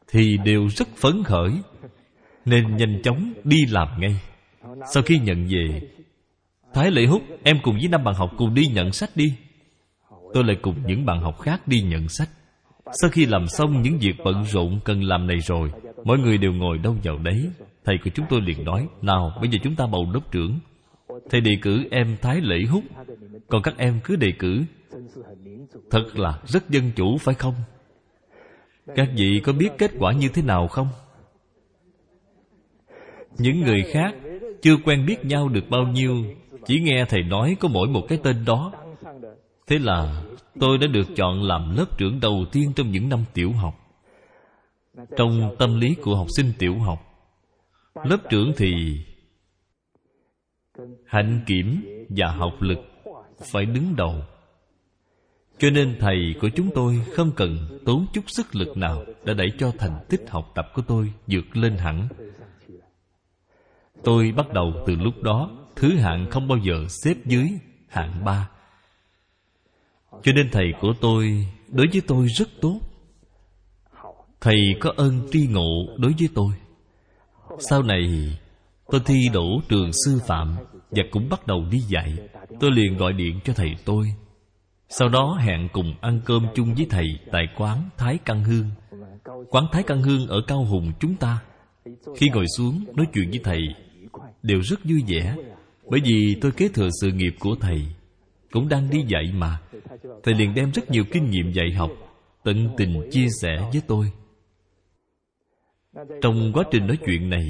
Thì đều rất phấn khởi, Nên nhanh chóng đi làm ngay. Sau khi nhận về, Thái Lệ Húc, Em cùng với năm bạn học cùng đi nhận sách đi. Tôi lại cùng những bạn học khác đi nhận sách. Sau khi làm xong những việc bận rộn cần làm này rồi, Mọi người đều ngồi đâu vào đấy. Thầy của chúng tôi liền nói, Nào, bây giờ chúng ta bầu đốc trưởng. Thầy đề cử em Thái Lễ Hút Còn các em cứ đề cử. Thật là rất dân chủ, phải không? Các vị có biết kết quả như thế nào không? Những người khác chưa quen biết nhau được bao nhiêu, Chỉ nghe thầy nói có mỗi một cái tên đó. Thế là tôi đã được chọn làm lớp trưởng đầu tiên trong những năm tiểu học. Trong tâm lý của học sinh tiểu học, Lớp trưởng thì Hạnh kiểm và học lực Phải đứng đầu. Cho nên thầy của chúng tôi không cần tốn chút sức lực nào Đã đẩy cho thành tích học tập của tôi vượt lên hẳn. Tôi bắt đầu từ lúc đó, Thứ hạng không bao giờ xếp dưới hạng ba. Cho nên thầy của tôi Đối với tôi rất tốt. Thầy có ơn tri ngộ đối với tôi. Sau này, Tôi thi đỗ trường sư phạm Và cũng bắt đầu đi dạy. Tôi liền gọi điện cho thầy tôi. Sau đó hẹn cùng ăn cơm chung với thầy Tại quán Thái Căn Hương. Quán Thái Căn Hương ở Cao Hùng chúng ta. Khi ngồi xuống nói chuyện với thầy, Đều rất vui vẻ, Bởi vì tôi kế thừa sự nghiệp của thầy. Cũng đang đi dạy mà. Thầy liền đem rất nhiều kinh nghiệm dạy học, Tận tình chia sẻ với tôi. Trong quá trình nói chuyện này,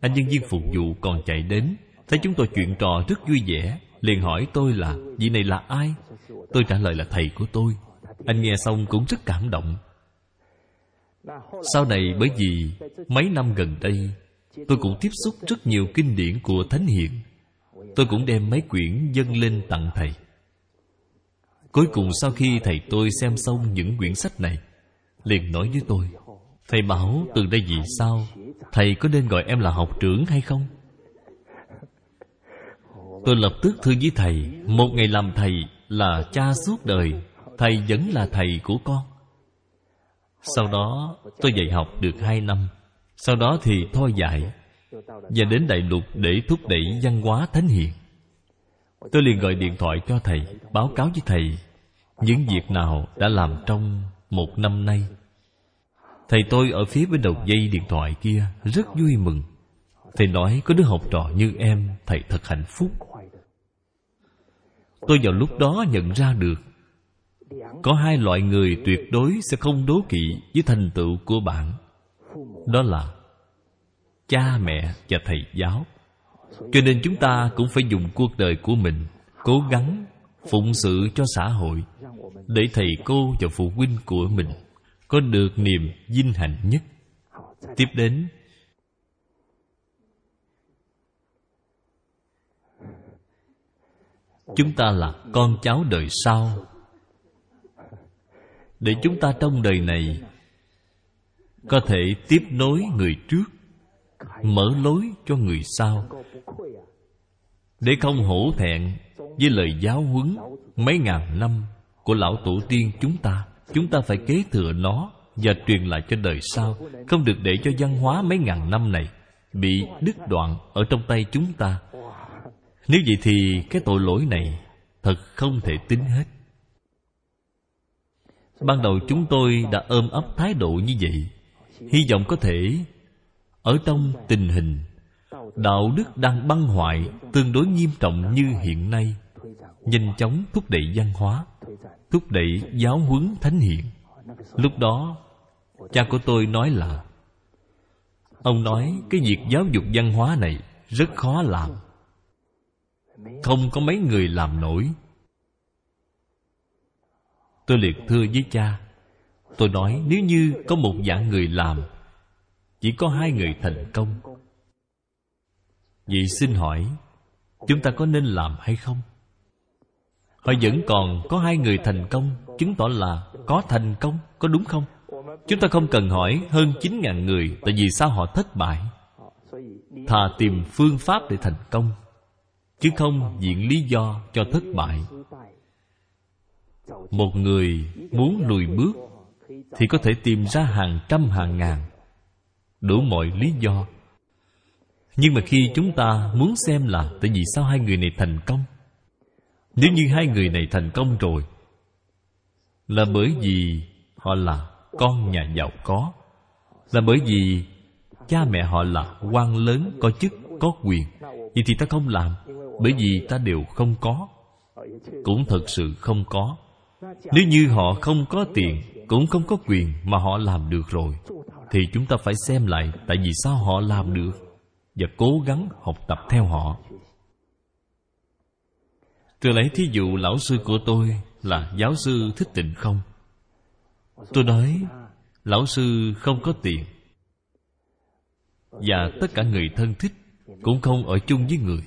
anh nhân viên phục vụ còn chạy đến, Thấy chúng tôi chuyện trò rất vui vẻ, Liền hỏi tôi là, Vị này là ai? Tôi trả lời là, thầy của tôi. Anh nghe xong cũng rất cảm động. Sau này, bởi vì Mấy năm gần đây, Tôi cũng tiếp xúc rất nhiều kinh điển của Thánh Hiện Tôi cũng đem mấy quyển dâng lên tặng thầy. Cuối cùng sau khi thầy tôi xem xong những quyển sách này, Liền nói với tôi, Thầy bảo từ đây vì sao? Thầy có nên gọi em là học trưởng hay không? Tôi lập tức thưa với thầy, Một ngày làm thầy là cha suốt đời, Thầy vẫn là thầy của con. Sau đó tôi dạy học được hai năm, Sau đó thì thôi dạy Và đến Đại Lục để thúc đẩy văn hóa thánh hiền. Tôi liền gọi điện thoại cho thầy, Báo cáo với thầy Những việc nào đã làm trong một năm nay. Thầy tôi ở phía bên đầu dây điện thoại kia Rất vui mừng. Thầy nói có đứa học trò như em, Thầy thật hạnh phúc. Tôi vào lúc đó nhận ra được, Có hai loại người tuyệt đối sẽ không đố kỵ với thành tựu của bạn. Đó là Cha mẹ và thầy giáo. Cho nên chúng ta cũng phải dùng cuộc đời của mình Cố gắng phụng sự cho xã hội Để thầy cô và phụ huynh của mình Có được niềm vinh hạnh nhất. Tiếp đến, chúng ta là con cháu đời sau. Để chúng ta trong đời này có thể tiếp nối người trước mở lối cho người sau. Để không hổ thẹn với lời giáo huấn mấy ngàn năm của lão tổ tiên chúng ta chúng ta phải kế thừa nó và truyền lại cho đời sau, không được để cho văn hóa mấy ngàn năm này bị đứt đoạn ở trong tay chúng ta. Nếu vậy thì cái tội lỗi này Thật không thể tính hết. Ban đầu chúng tôi đã ôm ấp thái độ như vậy, Hy vọng có thể ở trong tình hình, Đạo đức đang băng hoại Tương đối nghiêm trọng như hiện nay. Nhanh chóng thúc đẩy văn hóa, Thúc đẩy giáo huấn thánh hiện Lúc đó, Cha của tôi nói là, Ông nói cái việc giáo dục văn hóa này Rất khó làm. Không có mấy người làm nổi. Tôi liệt thưa với cha. Tôi nói, nếu như có một dạng người làm chỉ có hai người thành công Vậy xin hỏi, Chúng ta có nên làm hay không? Họ vẫn còn có hai người thành công Chứng tỏ là có thành công, Có đúng không? Chúng ta không cần hỏi hơn 9.000 người Tại vì sao họ thất bại Thà tìm phương pháp để thành công, chứ không viện lý do cho thất bại một người muốn lùi bước thì có thể tìm ra hàng trăm hàng ngàn đủ mọi lý do. Nhưng mà khi chúng ta muốn xem là tại vì sao hai người này thành công. Nếu như hai người này thành công rồi, là bởi vì họ là con nhà giàu có, là bởi vì cha mẹ họ là quan lớn, có chức, có quyền vậy thì ta không làm, bởi vì ta đều không có, cũng thật sự không có. Nếu như họ không có tiền, cũng không có quyền mà họ làm được rồi thì chúng ta phải xem lại tại vì sao họ làm được và cố gắng học tập theo họ. Tôi lấy thí dụ lão sư của tôi là giáo sư thích tịnh không? Tôi nói, lão sư không có tiền. Và tất cả người thân thích cũng không ở chung với người.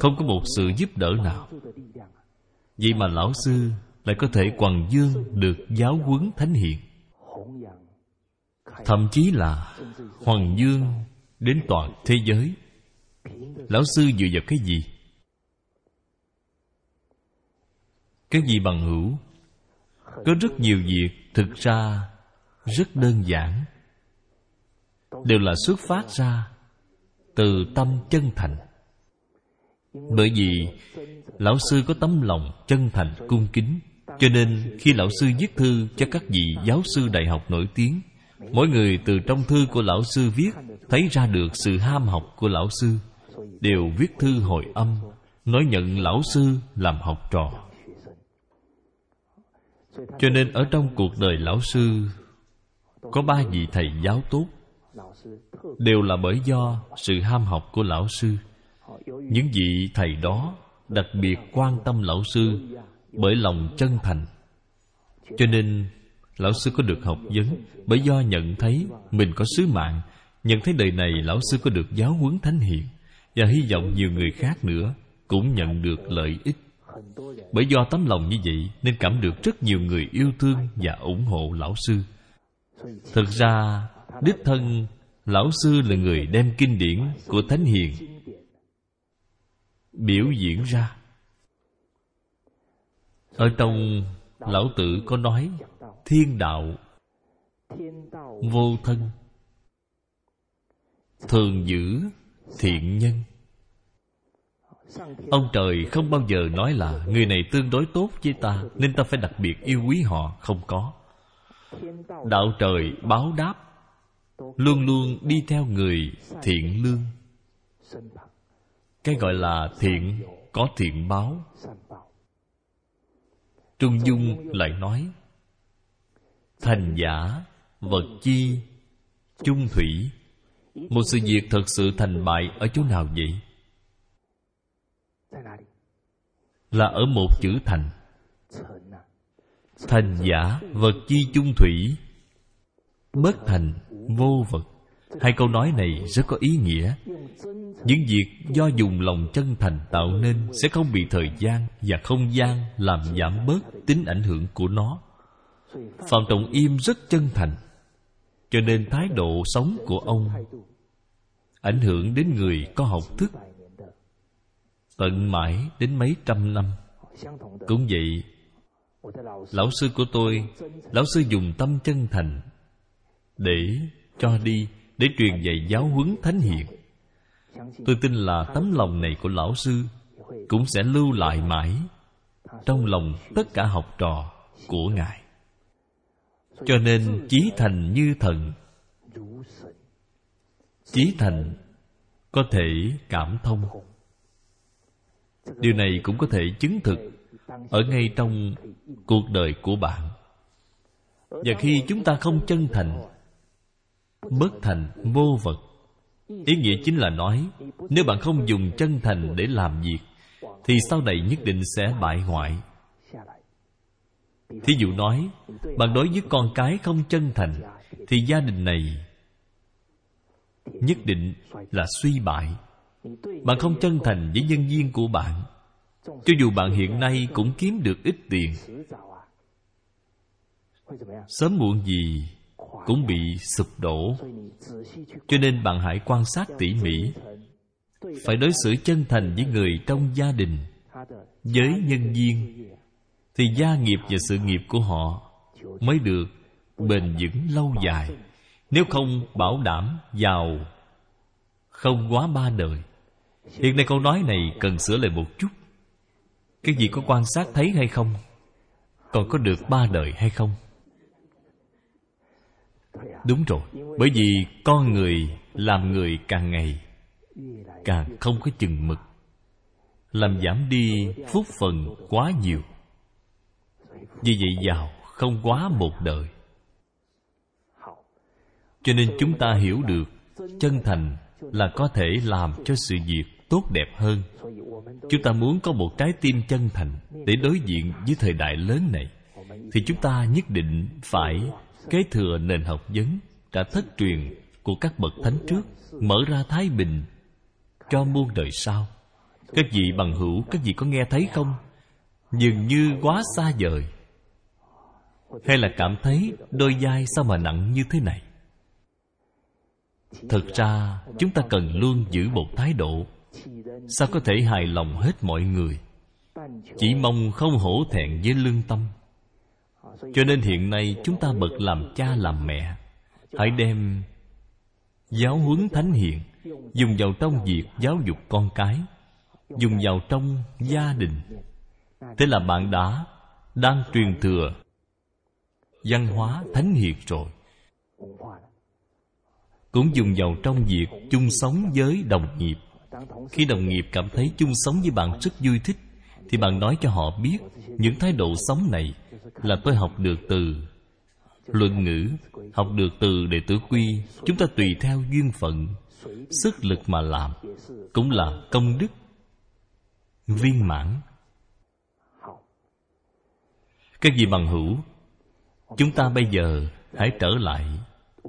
Không có một sự giúp đỡ nào. Vậy mà lão sư lại có thể quần dương được giáo huấn thánh hiền thậm chí là hoàng dương đến toàn thế giới. Lão sư dựa vào cái gì? Cái gì bằng hữu? Có rất nhiều việc thực ra rất đơn giản. Đều là xuất phát ra từ tâm chân thành. Bởi vì lão sư có tấm lòng chân thành, cung kính. Cho nên khi lão sư viết thư cho các vị giáo sư đại học nổi tiếng mỗi người từ trong thư của lão sư viết, thấy ra được sự ham học của lão sư. Đều viết thư hồi âm, nói nhận lão sư làm học trò. Cho nên ở trong cuộc đời lão sư, có ba vị thầy giáo tốt. Đều là bởi do sự ham học của lão sư. Những vị thầy đó đặc biệt quan tâm lão sư bởi lòng chân thành. Cho nên lão sư có được học vấn bởi do nhận thấy mình có sứ mạng, nhận thấy đời này lão sư có được giáo huấn thánh hiền, và hy vọng nhiều người khác nữa cũng nhận được lợi ích. Bởi do tấm lòng như vậy nên cảm được rất nhiều người yêu thương và ủng hộ lão sư. Thực ra, đích thân, lão sư là người đem kinh điển của thánh hiền biểu diễn ra. Ở trong lão tử có nói thiên đạo. Vô thân. Thường giữ thiện nhân. Ông trời không bao giờ nói là người này tương đối tốt với ta, nên ta phải đặc biệt yêu quý họ, không có. Đạo trời báo đáp, luôn luôn đi theo người thiện lương. Cái gọi là thiện, có thiện báo. Trung dung lại nói thành giả, vật chi, chung thủy. Một sự việc thật sự thành bại ở chỗ nào vậy? Là ở một chữ thành. Thành giả, vật chi, chung thủy. Bất thành, vô vật. Hai câu nói này rất có ý nghĩa. Những việc do dùng lòng chân thành tạo nên sẽ không bị thời gian và không gian làm giảm bớt tính ảnh hưởng của nó phạm trọng im rất chân thành, cho nên thái độ sống của ông ảnh hưởng đến người có học thức tận mãi đến mấy trăm năm. Cũng vậy, lão sư của tôi, lão sư dùng tâm chân thành để cho đi, để truyền dạy giáo huấn thánh hiền. Tôi tin là tấm lòng này của lão sư cũng sẽ lưu lại mãi trong lòng tất cả học trò của ngài cho nên chí thành như thần. Chí thành có thể cảm thông. Điều này cũng có thể chứng thực ở ngay trong cuộc đời của bạn. Và khi chúng ta không chân thành, bất thành, vô vật, ý nghĩa chính là nói, nếu bạn không dùng chân thành để làm việc, thì sau này nhất định sẽ bại hoại thí dụ nói, bạn đối với con cái không chân thành, thì gia đình này nhất định là suy bại. Bạn không chân thành với nhân viên của bạn, cho dù bạn hiện nay cũng kiếm được ít tiền. Sớm muộn gì cũng bị sụp đổ, cho nên bạn hãy quan sát tỉ mỉ. Phải đối xử chân thành với người trong gia đình, với nhân viên thì gia nghiệp và sự nghiệp của họ mới được bền vững lâu dài. Nếu không bảo đảm giàu không quá ba đời. Hiện nay câu nói này cần sửa lại một chút. Cái gì có quan sát thấy hay không? Còn có được ba đời hay không? Đúng rồi, bởi vì con người làm người càng ngày càng không có chừng mực, làm giảm đi phúc phần quá nhiều vì vậy giàu không quá một đời. Cho nên chúng ta hiểu được chân thành là có thể làm cho sự việc tốt đẹp hơn. Chúng ta muốn có một trái tim chân thành để đối diện với thời đại lớn này, thì chúng ta nhất định phải kế thừa nền học vấn đã thất truyền của các bậc thánh trước, mở ra thái bình cho muôn đời sau. Các vị bằng hữu, các vị có nghe thấy không? Dường như quá xa vời hay là cảm thấy đôi vai sao mà nặng như thế này? Thực ra, chúng ta cần luôn giữ một thái độ. Sao có thể hài lòng hết mọi người? Chỉ mong không hổ thẹn với lương tâm. Cho nên hiện nay chúng ta bậc làm cha làm mẹ. Hãy đem giáo huấn thánh hiền, dùng vào trong việc giáo dục con cái, dùng vào trong gia đình. Thế là bạn đã đang truyền thừa văn hóa thánh hiền rồi. Cũng dùng vào trong việc chung sống với đồng nghiệp. Khi đồng nghiệp cảm thấy chung sống với bạn rất vui thích, thì bạn nói cho họ biết những thái độ sống này là tôi học được từ luận ngữ, học được từ đệ tử quy. Chúng ta tùy theo duyên phận, sức lực mà làm, cũng là công đức, viên mãn. Các vị bằng hữu chúng ta bây giờ hãy trở lại,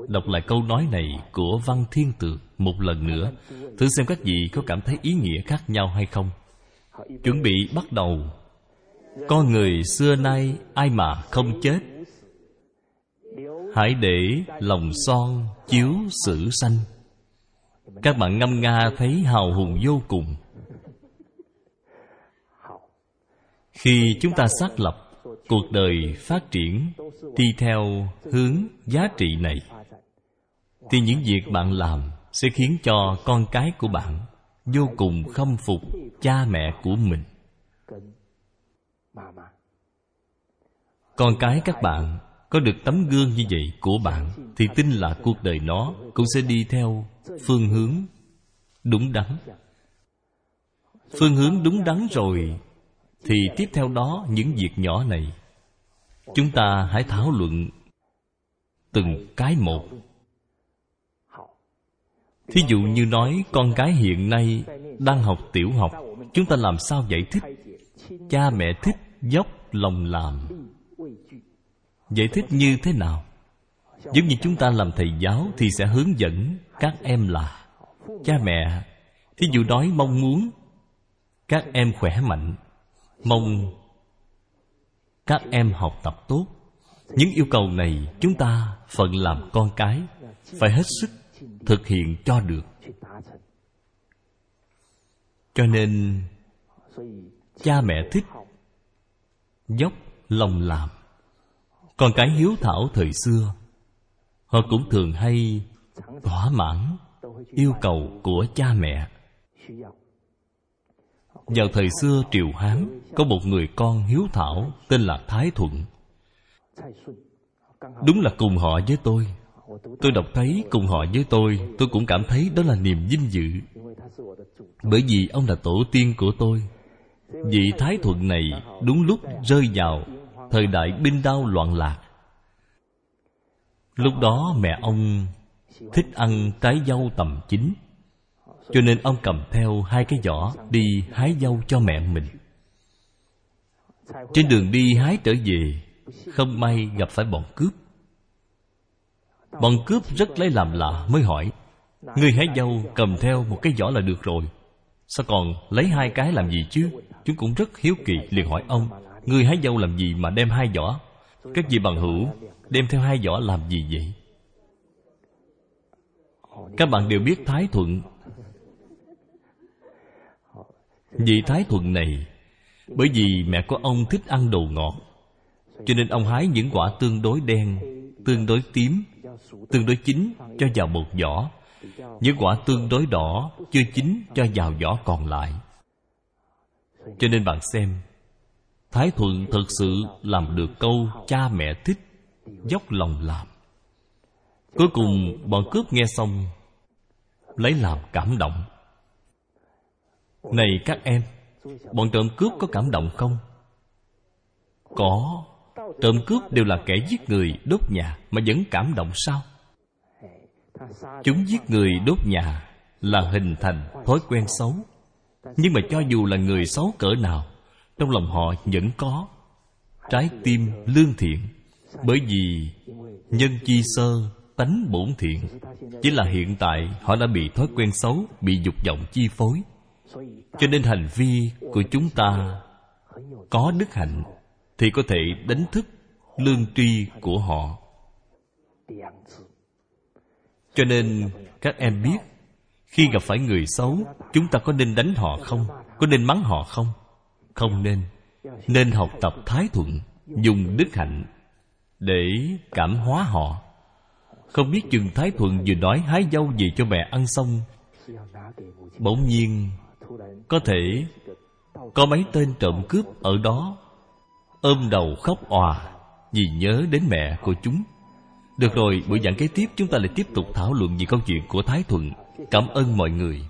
đọc lại câu nói này của văn thiên tượng một lần nữa. Thử xem các vị có cảm thấy ý nghĩa khác nhau hay không. Chuẩn bị bắt đầu. Con người xưa nay ai mà không chết? Hãy để lòng son chiếu sử sanh. Các bạn ngâm nga thấy hào hùng vô cùng. Khi chúng ta xác lập cuộc đời phát triển đi theo hướng giá trị này. Thì những việc bạn làm sẽ khiến cho con cái của bạn vô cùng khâm phục cha mẹ của mình. Con cái các bạn có được tấm gương như vậy của bạn thì tin là cuộc đời nó cũng sẽ đi theo phương hướng đúng đắn. Phương hướng đúng đắn rồi thì tiếp theo đó những việc nhỏ này. Chúng ta hãy thảo luận từng cái một. Thí dụ như nói, con gái hiện nay đang học tiểu học. Chúng ta làm sao giải thích? Cha mẹ thích dốc lòng làm. Giải thích như thế nào? Giống như chúng ta làm thầy giáo thì sẽ hướng dẫn các em là, cha mẹ, thí dụ nói mong muốn các em khỏe mạnh mong các em học tập tốt. Những yêu cầu này chúng ta phận làm con cái, phải hết sức thực hiện cho được. Cho nên, cha mẹ thích dốc lòng làm. Còn cái hiếu thảo thời xưa, họ cũng thường hay thỏa mãn yêu cầu của cha mẹ vào thời xưa triều hán, có một người con hiếu thảo tên là thái thuận. Đúng là cùng họ với tôi. Tôi đọc thấy cùng họ với tôi tôi cũng cảm thấy đó là niềm vinh dự. Bởi vì ông là tổ tiên của tôi. Vị thái thuận này đúng lúc rơi vào thời đại binh đao loạn lạc. Lúc đó mẹ ông thích ăn trái dâu tầm chín cho nên ông cầm theo hai cái giỏ đi hái dâu cho mẹ mình. Trên đường đi hái trở về, không may gặp phải bọn cướp. Bọn cướp rất lấy làm lạ mới hỏi, người hái dâu cầm theo một cái giỏ là được rồi, sao còn lấy hai cái làm gì chứ? Chúng cũng rất hiếu kỳ liền hỏi ông, người hái dâu làm gì mà đem hai giỏ? Các vị bằng hữu, đem theo hai giỏ làm gì vậy? Các bạn đều biết thái thuận vị thái thuận này, bởi vì mẹ của ông thích ăn đồ ngọt, cho nên ông hái những quả tương đối đen, tương đối tím, tương đối chín cho vào một giỏ những quả tương đối đỏ chưa chín cho vào giỏ còn lại. Cho nên bạn xem, thái thuận thực sự làm được câu cha mẹ thích, dốc lòng làm. Cuối cùng, bọn cướp nghe xong, lấy làm cảm động này các em, bọn trộm cướp có cảm động không? Có. Trộm cướp đều là kẻ giết người đốt nhà mà vẫn cảm động sao? Chúng giết người đốt nhà là hình thành thói quen xấu. Nhưng mà cho dù là người xấu cỡ nào, trong lòng họ vẫn có. Trái tim lương thiện, bởi vì nhân chi sơ tánh bổn thiện. Chỉ là hiện tại họ đã bị thói quen xấu, bị dục vọng chi phối cho nên hành vi của chúng ta có đức hạnh thì có thể đánh thức lương tri của họ. Cho nên các em biết, khi gặp phải người xấu, chúng ta có nên đánh họ không? Có nên mắng họ không? Không nên. Nên học tập thái thuận, dùng đức hạnh để cảm hóa họ. Không biết chừng thái thuận vừa nói hái dâu về cho mẹ ăn xong, bỗng nhiên có thể có mấy tên trộm cướp ở đó ôm đầu khóc òa vì nhớ đến mẹ của chúng. Được rồi, buổi giảng kế tiếp chúng ta lại tiếp tục thảo luận về câu chuyện của thái thuận. Cảm ơn mọi người.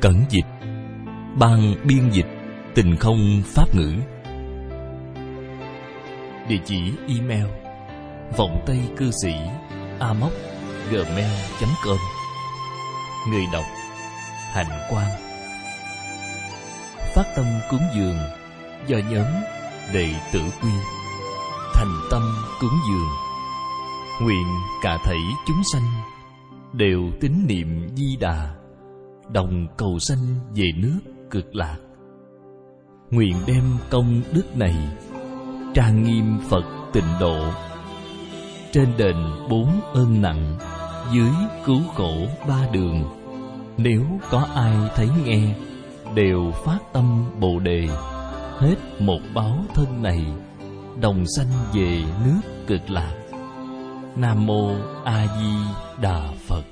Cẩn dịch, ban biên dịch, tình không pháp ngữ. Địa chỉ email vọng tây cư sĩ a móc gmail com người đọc hạnh quan phát tâm cúng dường do nhóm đệ tử quy. Thành tâm cúng dường. Nguyện cả thảy chúng sanh đều tín niệm di đà, đồng cầu sanh về nước cực lạc. Nguyện đem công đức này trang nghiêm phật tịnh độ. Trên đền bốn ơn nặng, dưới cứu khổ ba đường nếu có ai thấy nghe, đều phát tâm bồ đề. Hết một báo thân này, đồng sanh về nước cực lạc. Nam mô a di đà phật.